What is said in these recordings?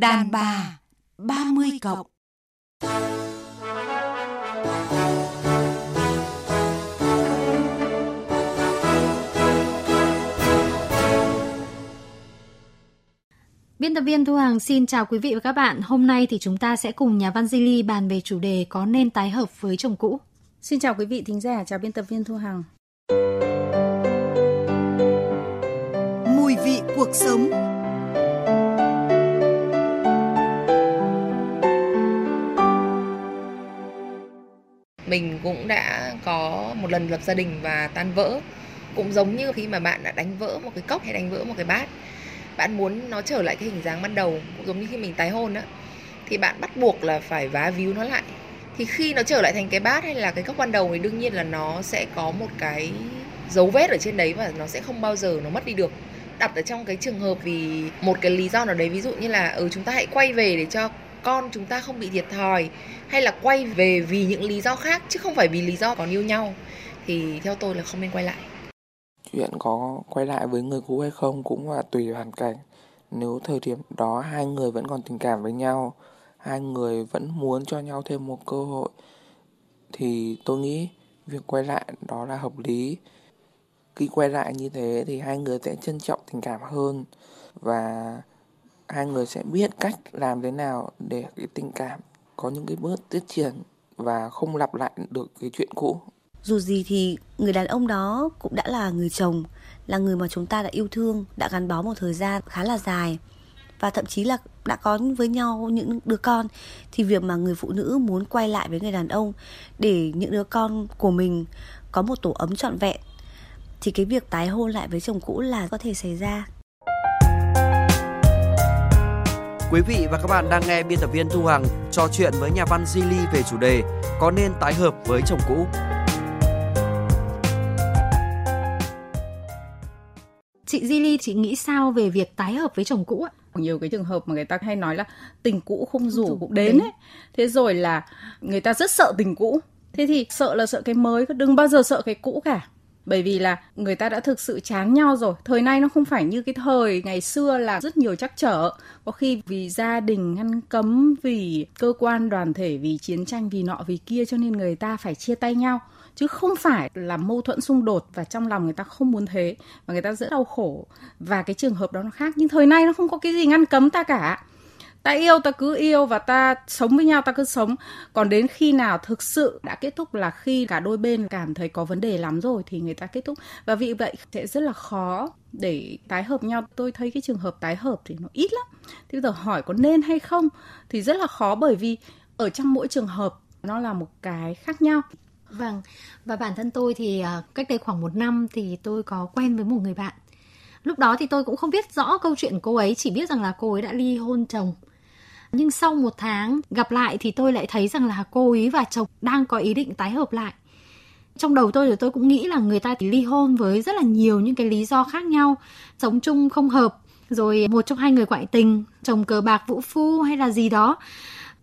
Đàn bà 30 cộng Biên tập viên Thu Hằng xin chào quý vị và các bạn. Hôm nay thì chúng ta sẽ cùng nhà văn Zili bàn về chủ đề có nên tái hợp với chồng cũ. Xin chào quý vị thính giả, chào biên tập viên Thu Hằng. Mùi vị cuộc sống mình cũng đã có một lần lập gia đình và tan vỡ. Cũng giống như khi mà bạn đã đánh vỡ một cái cốc hay đánh vỡ một cái bát, bạn muốn nó trở lại cái hình dáng ban đầu, cũng giống như khi mình tái hôn á, thì bạn bắt buộc là phải vá víu nó lại. Thì khi nó trở lại thành cái bát hay là cái cốc ban đầu thì đương nhiên là nó sẽ có một cái dấu vết ở trên đấy và nó sẽ không bao giờ nó mất đi được. Đặt ở trong cái trường hợp vì một cái lý do nào đấy, ví dụ như là ừ chúng ta hãy quay về để cho con chúng ta không bị thiệt thòi, hay là quay về vì những lý do khác, chứ không phải vì lý do còn yêu nhau, thì theo tôi là không nên quay lại. Chuyện có quay lại với người cũ hay không cũng là tùy hoàn cảnh. Nếu thời điểm đó hai người vẫn còn tình cảm với nhau, hai người vẫn muốn cho nhau thêm một cơ hội, thì tôi nghĩ việc quay lại đó là hợp lý. Khi quay lại như thế thì hai người sẽ trân trọng tình cảm hơn và hai người sẽ biết cách làm thế nào để cái tình cảm có những cái bước tiến triển và không lặp lại được cái chuyện cũ. Dù gì thì người đàn ông đó cũng đã là người chồng, là người mà chúng ta đã yêu thương, đã gắn bó một thời gian khá là dài. Và thậm chí là đã có với nhau những đứa con, thì việc mà người phụ nữ muốn quay lại với người đàn ông để những đứa con của mình có một tổ ấm trọn vẹn, thì cái việc tái hôn lại với chồng cũ là có thể xảy ra. Quý vị và các bạn đang nghe biên tập viên Thu Hằng trò chuyện với nhà văn Zili về chủ đề có nên tái hợp với chồng cũ. Chị Zili, chị nghĩ sao về việc tái hợp với chồng cũ ạ? nhiều cái trường hợp mà người ta hay nói là tình cũ không rủ cũng đến ấy. Thế rồi là người ta rất sợ tình cũ. Thế thì sợ là sợ cái mới, đừng bao giờ sợ cái cũ cả bởi vì là người ta đã thực sự chán nhau rồi. Thời nay nó không phải như cái thời ngày xưa là rất nhiều trắc trở. Có khi vì gia đình ngăn cấm, vì cơ quan đoàn thể, vì chiến tranh, vì nọ, vì kia cho nên người ta phải chia tay nhau. Chứ không phải là mâu thuẫn xung đột và trong lòng người ta không muốn thế và người ta rất đau khổ. Và cái trường hợp đó nó khác. Nhưng thời nay nó không có cái gì ngăn cấm ta cả ta yêu ta cứ yêu và ta sống với nhau ta cứ sống. Còn đến khi nào thực sự đã kết thúc là khi cả đôi bên cảm thấy có vấn đề lắm rồi thì người ta kết thúc. Và vì vậy sẽ rất là khó để tái hợp nhau. Tôi thấy cái trường hợp tái hợp thì nó ít lắm. Thế bây giờ hỏi có nên hay không thì rất là khó bởi vì ở trong mỗi trường hợp nó là một cái khác nhau. Vâng, và bản thân tôi thì à, cách đây khoảng một năm thì tôi có quen với một người bạn. Lúc đó thì tôi cũng không biết rõ câu chuyện cô ấy, chỉ biết rằng là cô ấy đã ly hôn chồng nhưng sau một tháng gặp lại thì tôi lại thấy rằng là cô ý và chồng đang có ý định tái hợp lại. Trong đầu tôi thì tôi cũng nghĩ là người ta thì ly hôn với rất là nhiều những cái lý do khác nhau, sống chung không hợp, rồi một trong hai người ngoại tình, chồng cờ bạc vũ phu hay là gì đó.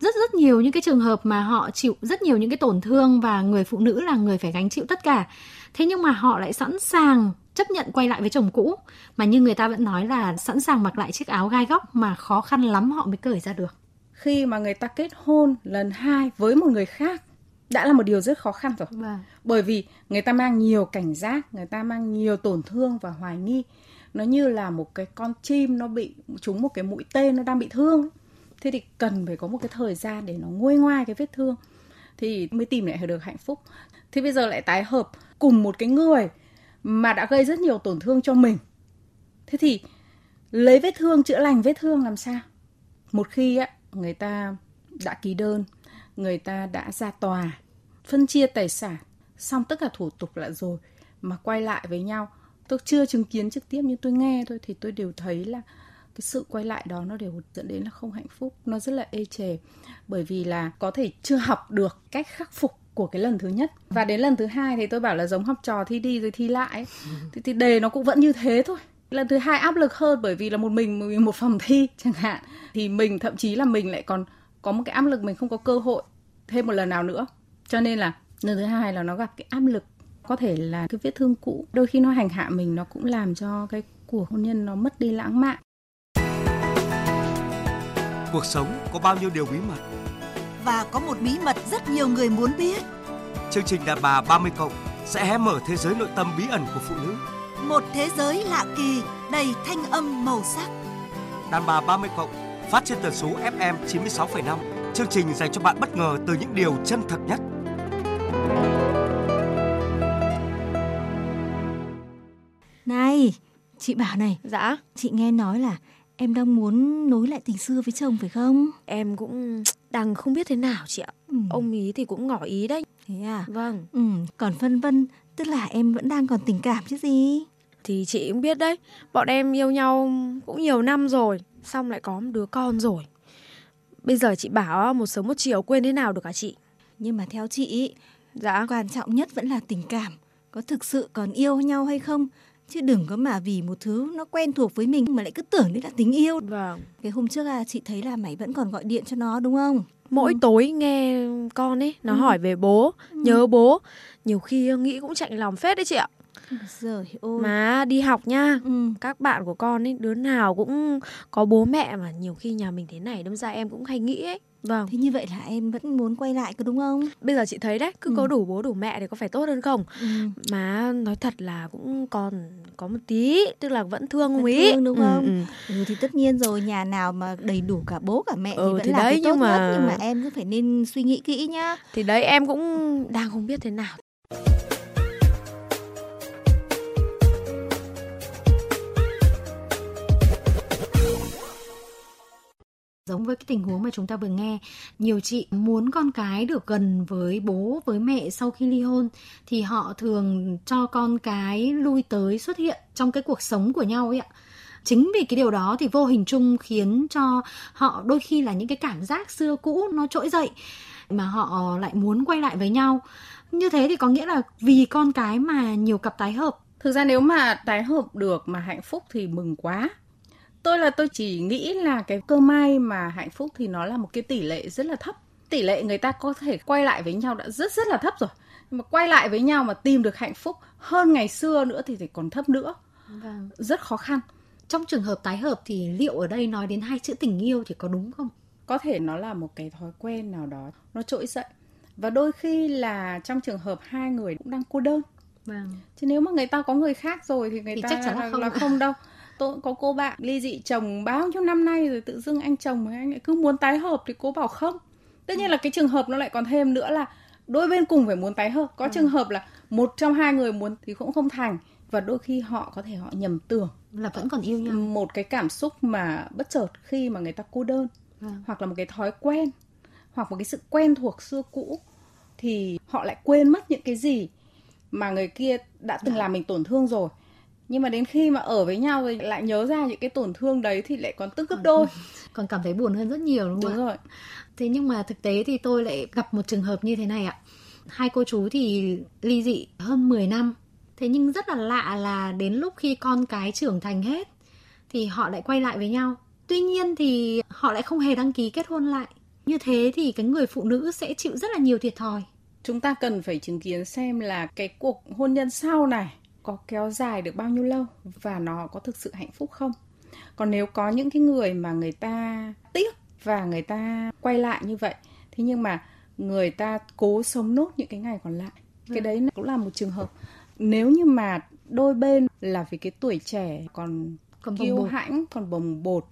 Rất rất nhiều những cái trường hợp mà họ chịu rất nhiều những cái tổn thương và người phụ nữ là người phải gánh chịu tất cả. Thế nhưng mà họ lại sẵn sàng chấp nhận quay lại với chồng cũ, mà như người ta vẫn nói là sẵn sàng mặc lại chiếc áo gai góc mà khó khăn lắm họ mới cởi ra được khi mà người ta kết hôn lần hai với một người khác đã là một điều rất khó khăn rồi. Vâng. bởi vì người ta mang nhiều cảnh giác người ta mang nhiều tổn thương và hoài nghi. Nó như là một cái con chim nó bị trúng một cái mũi tên nó đang bị thương. Thế thì cần phải có một cái thời gian để nó nguôi ngoai cái vết thương thì mới tìm lại được hạnh phúc. Thì bây giờ lại tái hợp cùng một cái người mà đã gây rất nhiều tổn thương cho mình. Thế thì lấy vết thương chữa lành vết thương làm sao? Một khi á người ta đã ký đơn người ta đã ra tòa phân chia tài sản xong tất cả thủ tục lại rồi. Mà quay lại với nhau tôi chưa chứng kiến trực tiếp nhưng tôi nghe thôi thì tôi đều thấy là cái sự quay lại đó nó đều dẫn đến là không hạnh phúc nó rất là ê chề. Bởi vì là có thể chưa học được cách khắc phục của cái lần thứ nhất. Và đến lần thứ hai thì tôi bảo là giống học trò thi đi rồi thi lại. Thì, thì đề nó cũng vẫn như thế thôi lần thứ hai áp lực hơn bởi vì là một mình mình một phòng thi chẳng hạn. Thì mình thậm chí là mình lại còn có một cái áp lực mình không có cơ hội thêm một lần nào nữa. Cho nên là lần thứ hai là nó gặp cái áp lực có thể là cái vết thương cũ. Đôi khi nó hành hạ mình nó cũng làm cho cái cuộc hôn nhân nó mất đi lãng mạn. Cuộc sống có bao nhiêu điều bí mật? Và có một bí mật rất nhiều người muốn biết. Chương trình Đàn bà 30 cộng sẽ hé mở thế giới nội tâm bí ẩn của phụ nữ. Một thế giới lạ kỳ, đầy thanh âm màu sắc. Đàn bà 30 cộng phát trên tần số FM 96,5. Chương trình dành cho bạn bất ngờ từ những điều chân thật nhất. Này, chị bảo này. Dạ. Chị nghe nói là em đang muốn nối lại tình xưa với chồng phải không? Em cũng đang không biết thế nào chị ạ. Ừ. Ông ý thì cũng ngỏ ý đấy. Thế à? Vâng. Ừ, còn phân vân, tức là em vẫn đang còn tình cảm chứ gì? Thì chị cũng biết đấy, bọn em yêu nhau cũng nhiều năm rồi, xong lại có một đứa con rồi. Bây giờ chị bảo một sớm một chiều quên thế nào được hả chị? Nhưng mà theo chị, dạ. quan trọng nhất vẫn là tình cảm. Có thực sự còn yêu nhau hay không? chứ đừng có mà vì một thứ nó quen thuộc với mình mà lại cứ tưởng đấy là tình yêu. Vâng. Cái hôm trước là chị thấy là mày vẫn còn gọi điện cho nó đúng không? Mỗi ừ. tối nghe con ấy nó ừ. hỏi về bố, ừ. nhớ bố, nhiều khi nghĩ cũng chạnh lòng phết đấy chị ạ. Giời ơi. Mà đi học nha, ừ. các bạn của con ấy đứa nào cũng có bố mẹ mà nhiều khi nhà mình thế này đâm ra em cũng hay nghĩ ấy. Vâng. Thế như vậy là em vẫn muốn quay lại có đúng không? Bây giờ chị thấy đấy, cứ ừ. có đủ bố đủ mẹ thì có phải tốt hơn không? Ừ. Mà nói thật là cũng còn có một tí, tức là vẫn thương ông ý. Thương đúng ừ, không? Ừ, ừ. thì tất nhiên rồi, nhà nào mà đầy đủ cả bố cả mẹ ừ, thì vẫn thì là đấy, cái tốt nhưng mà... nhất nhưng mà em cứ phải nên suy nghĩ kỹ nhá. Thì đấy em cũng đang không biết thế nào. Giống với cái tình huống mà chúng ta vừa nghe. Nhiều chị muốn con cái được gần với bố, với mẹ sau khi ly hôn, thì họ thường cho con cái lui tới xuất hiện trong cái cuộc sống của nhau ấy ạ. Chính vì cái điều đó thì vô hình chung khiến cho họ đôi khi là những cái cảm giác xưa cũ nó trỗi dậy mà họ lại muốn quay lại với nhau. Như thế thì có nghĩa là vì con cái mà nhiều cặp tái hợp. Thực ra nếu mà tái hợp được mà hạnh phúc thì mừng quá tôi là tôi chỉ nghĩ là cái cơ may mà hạnh phúc thì nó là một cái tỷ lệ rất là thấp. Tỷ lệ người ta có thể quay lại với nhau đã rất rất là thấp rồi. Mà quay lại với nhau mà tìm được hạnh phúc hơn ngày xưa nữa thì, thì còn thấp nữa. Vâng. rất khó khăn. Trong trường hợp tái hợp thì liệu ở đây nói đến hai chữ tình yêu thì có đúng không? Có thể nó là một cái thói quen nào đó nó trỗi dậy. Và đôi khi là trong trường hợp hai người cũng đang cô đơn. Vâng. chứ nếu mà người ta có người khác rồi thì người thì ta chắc chắn là không, là không đâu tôi có cô bạn ly dị chồng bao nhiêu năm nay rồi tự dưng anh chồng anh lại cứ muốn tái hợp thì cô bảo không tất nhiên là cái trường hợp nó lại còn thêm nữa là đôi bên cùng phải muốn tái hợp có ừ. trường hợp là một trong hai người muốn thì cũng không thành và đôi khi họ có thể họ nhầm tưởng là vẫn còn yêu nhau một cái cảm xúc mà bất chợt khi mà người ta cô đơn ừ. hoặc là một cái thói quen hoặc một cái sự quen thuộc xưa cũ thì họ lại quên mất những cái gì mà người kia đã từng dạ. làm mình tổn thương rồi nhưng mà đến khi mà ở với nhau rồi lại nhớ ra những cái tổn thương đấy thì lại còn tức gấp đôi. còn cảm thấy buồn hơn rất nhiều đúng không đúng rồi. Thế nhưng mà thực tế thì tôi lại gặp một trường hợp như thế này ạ. Hai cô chú thì ly dị hơn 10 năm. Thế nhưng rất là lạ là đến lúc khi con cái trưởng thành hết thì họ lại quay lại với nhau. Tuy nhiên thì họ lại không hề đăng ký kết hôn lại. Như thế thì cái người phụ nữ sẽ chịu rất là nhiều thiệt thòi. Chúng ta cần phải chứng kiến xem là cái cuộc hôn nhân sau này có kéo dài được bao nhiêu lâu và nó có thực sự hạnh phúc không? Còn nếu có những cái người mà người ta tiếc và người ta quay lại như vậy thế nhưng mà người ta cố sống nốt những cái ngày còn lại cái vâng. đấy cũng là một trường hợp. Nếu như mà đôi bên là vì cái tuổi trẻ còn còn kiêu hãnh còn bồng bột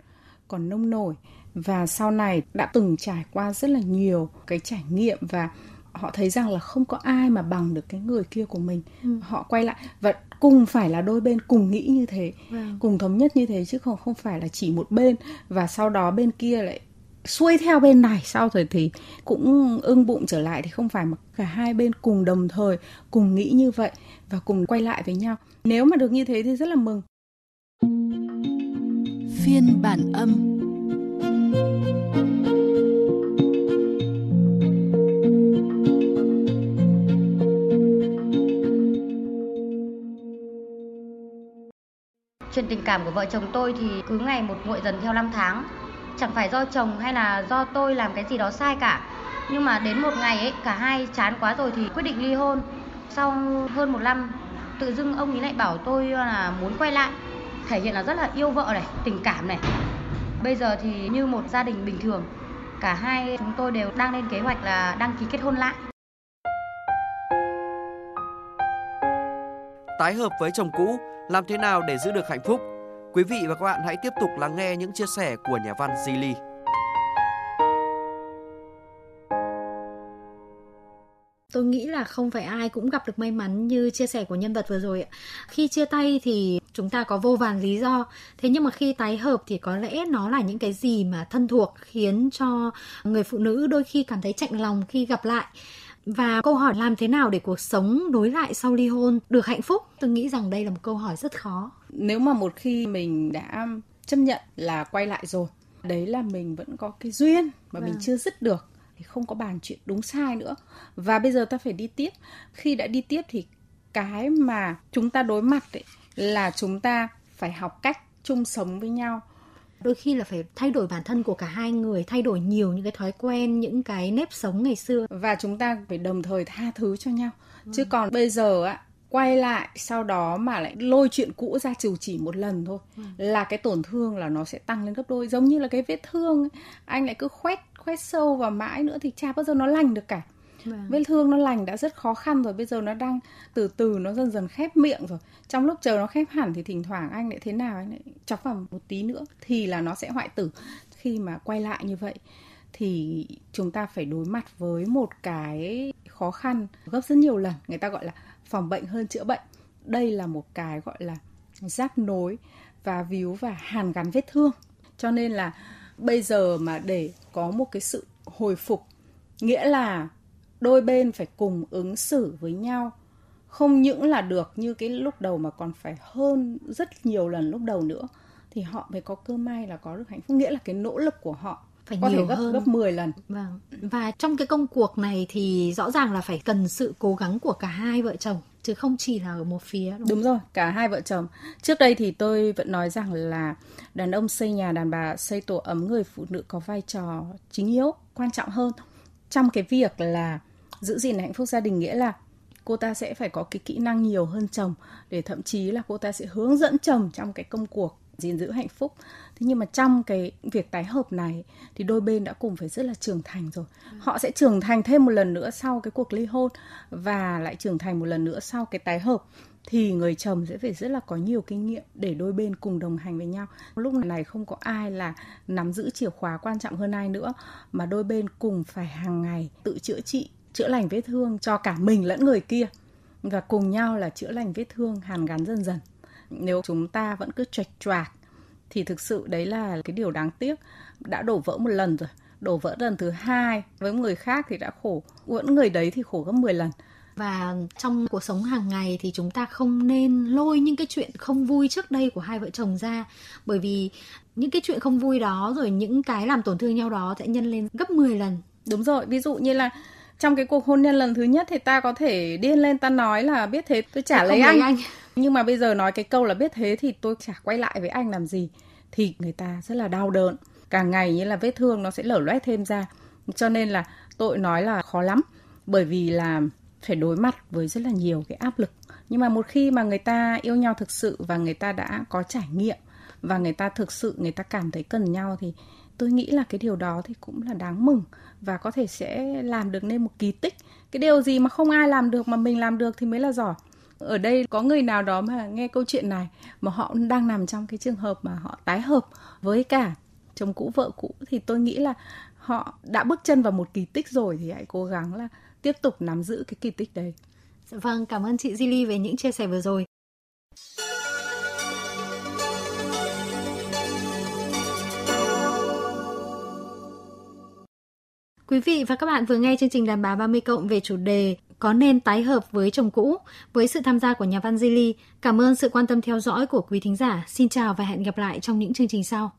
còn nông nổi và sau này đã từng trải qua rất là nhiều cái trải nghiệm và họ thấy rằng là không có ai mà bằng được cái người kia của mình. Ừ. họ quay lại và cùng phải là đôi bên cùng nghĩ như thế vâng. cùng thống nhất như thế chứ không không phải là chỉ một bên. Và sau đó bên kia lại xuôi theo bên này. Sau rồi thì cũng ưng bụng trở lại thì không phải mà cả hai bên cùng đồng thời cùng nghĩ như vậy và cùng quay lại với nhau. Nếu mà được như thế thì rất là mừng. Phiên bản âm Chuyện tình cảm của vợ chồng tôi thì cứ ngày một nguội dần theo năm tháng. Chẳng phải do chồng hay là do tôi làm cái gì đó sai cả. Nhưng mà đến một ngày ấy, cả hai chán quá rồi thì quyết định ly hôn. Sau hơn một năm, tự dưng ông ấy lại bảo tôi là muốn quay lại. Thể hiện là rất là yêu vợ này, tình cảm này. Bây giờ thì như một gia đình bình thường, cả hai chúng tôi đều đang lên kế hoạch là đăng ký kết hôn lại. Tái hợp với chồng cũ, làm thế nào để giữ được hạnh phúc? Quý vị và các bạn hãy tiếp tục lắng nghe những chia sẻ của nhà văn Zili. Tôi nghĩ là không phải ai cũng gặp được may mắn như chia sẻ của nhân vật vừa rồi. Khi chia tay thì chúng ta có vô vàn lý do, thế nhưng mà khi tái hợp thì có lẽ nó là những cái gì mà thân thuộc khiến cho người phụ nữ đôi khi cảm thấy chạnh lòng khi gặp lại. Và câu hỏi làm thế nào để cuộc sống nối lại sau ly hôn được hạnh phúc? Tôi nghĩ rằng đây là một câu hỏi rất khó. Nếu mà một khi mình đã chấp nhận là quay lại rồi, đấy là mình vẫn có cái duyên mà vâng. mình chưa dứt được thì không có bàn chuyện đúng sai nữa và bây giờ ta phải đi tiếp khi đã đi tiếp thì cái mà chúng ta đối mặt ấy, là chúng ta phải học cách chung sống với nhau đôi khi là phải thay đổi bản thân của cả hai người thay đổi nhiều những cái thói quen những cái nếp sống ngày xưa và chúng ta phải đồng thời tha thứ cho nhau ừ. chứ còn bây giờ á quay lại sau đó mà lại lôi chuyện cũ ra trừ chỉ một lần thôi ừ. là cái tổn thương là nó sẽ tăng lên gấp đôi giống như là cái vết thương anh lại cứ khoét khoét sâu vào mãi nữa thì chả bao giờ nó lành được cả Vâng. vết thương nó lành đã rất khó khăn rồi, bây giờ nó đang từ từ nó dần dần khép miệng rồi. Trong lúc chờ nó khép hẳn thì thỉnh thoảng anh lại thế nào, anh lại chọc vào một tí nữa thì là nó sẽ hoại tử. Khi mà quay lại như vậy thì chúng ta phải đối mặt với một cái khó khăn gấp rất nhiều lần, người ta gọi là phòng bệnh hơn chữa bệnh. Đây là một cái gọi là giáp nối và víu và hàn gắn vết thương. Cho nên là bây giờ mà để có một cái sự hồi phục, nghĩa là đôi bên phải cùng ứng xử với nhau không những là được như cái lúc đầu mà còn phải hơn rất nhiều lần lúc đầu nữa thì họ mới có cơ may là có được hạnh phúc nghĩa là cái nỗ lực của họ phải có nhiều thể gấp hơn. gấp 10 lần. Vâng. Và trong cái công cuộc này thì rõ ràng là phải cần sự cố gắng của cả hai vợ chồng chứ không chỉ là ở một phía đúng, đúng rồi cả hai vợ chồng trước đây thì tôi vẫn nói rằng là đàn ông xây nhà đàn bà xây tổ ấm người phụ nữ có vai trò chính yếu quan trọng hơn trong cái việc là giữ gìn hạnh phúc gia đình nghĩa là cô ta sẽ phải có cái kỹ năng nhiều hơn chồng, để thậm chí là cô ta sẽ hướng dẫn chồng trong cái công cuộc gìn giữ hạnh phúc. Thế nhưng mà trong cái việc tái hợp này thì đôi bên đã cùng phải rất là trưởng thành rồi. Họ sẽ trưởng thành thêm một lần nữa sau cái cuộc ly hôn và lại trưởng thành một lần nữa sau cái tái hợp. Thì người chồng sẽ phải rất là có nhiều kinh nghiệm để đôi bên cùng đồng hành với nhau. Lúc này không có ai là nắm giữ chìa khóa quan trọng hơn ai nữa, mà đôi bên cùng phải hàng ngày tự chữa trị chữa lành vết thương cho cả mình lẫn người kia. Và cùng nhau là chữa lành vết thương hàn gắn dần dần. Nếu chúng ta vẫn cứ choạch choạc thì thực sự đấy là cái điều đáng tiếc. Đã đổ vỡ một lần rồi. Đổ vỡ lần thứ hai với người khác thì đã khổ. Vẫn người đấy thì khổ gấp 10 lần. Và trong cuộc sống hàng ngày thì chúng ta không nên lôi những cái chuyện không vui trước đây của hai vợ chồng ra. Bởi vì những cái chuyện không vui đó rồi những cái làm tổn thương nhau đó sẽ nhân lên gấp 10 lần. Đúng rồi ví dụ như là trong cái cuộc hôn nhân lần thứ nhất thì ta có thể điên lên ta nói là biết thế tôi chả lấy anh. anh. Nhưng mà bây giờ nói cái câu là biết thế thì tôi chả quay lại với anh làm gì. Thì người ta rất là đau đớn. Càng ngày như là vết thương nó sẽ lở loét thêm ra. Cho nên là tôi nói là khó lắm. Bởi vì là phải đối mặt với rất là nhiều cái áp lực. Nhưng mà một khi mà người ta yêu nhau thực sự và người ta đã có trải nghiệm và người ta thực sự người ta cảm thấy cần nhau thì tôi nghĩ là cái điều đó thì cũng là đáng mừng và có thể sẽ làm được nên một kỳ tích cái điều gì mà không ai làm được mà mình làm được thì mới là giỏi ở đây có người nào đó mà nghe câu chuyện này mà họ đang nằm trong cái trường hợp mà họ tái hợp với cả chồng cũ vợ cũ thì tôi nghĩ là họ đã bước chân vào một kỳ tích rồi thì hãy cố gắng là tiếp tục nắm giữ cái kỳ tích đấy. Vâng, cảm ơn chị Zili về những chia sẻ vừa rồi. Quý vị và các bạn vừa nghe chương trình đàm bà 30 cộng về chủ đề có nên tái hợp với chồng cũ với sự tham gia của nhà văn Zili. Cảm ơn sự quan tâm theo dõi của quý thính giả. Xin chào và hẹn gặp lại trong những chương trình sau.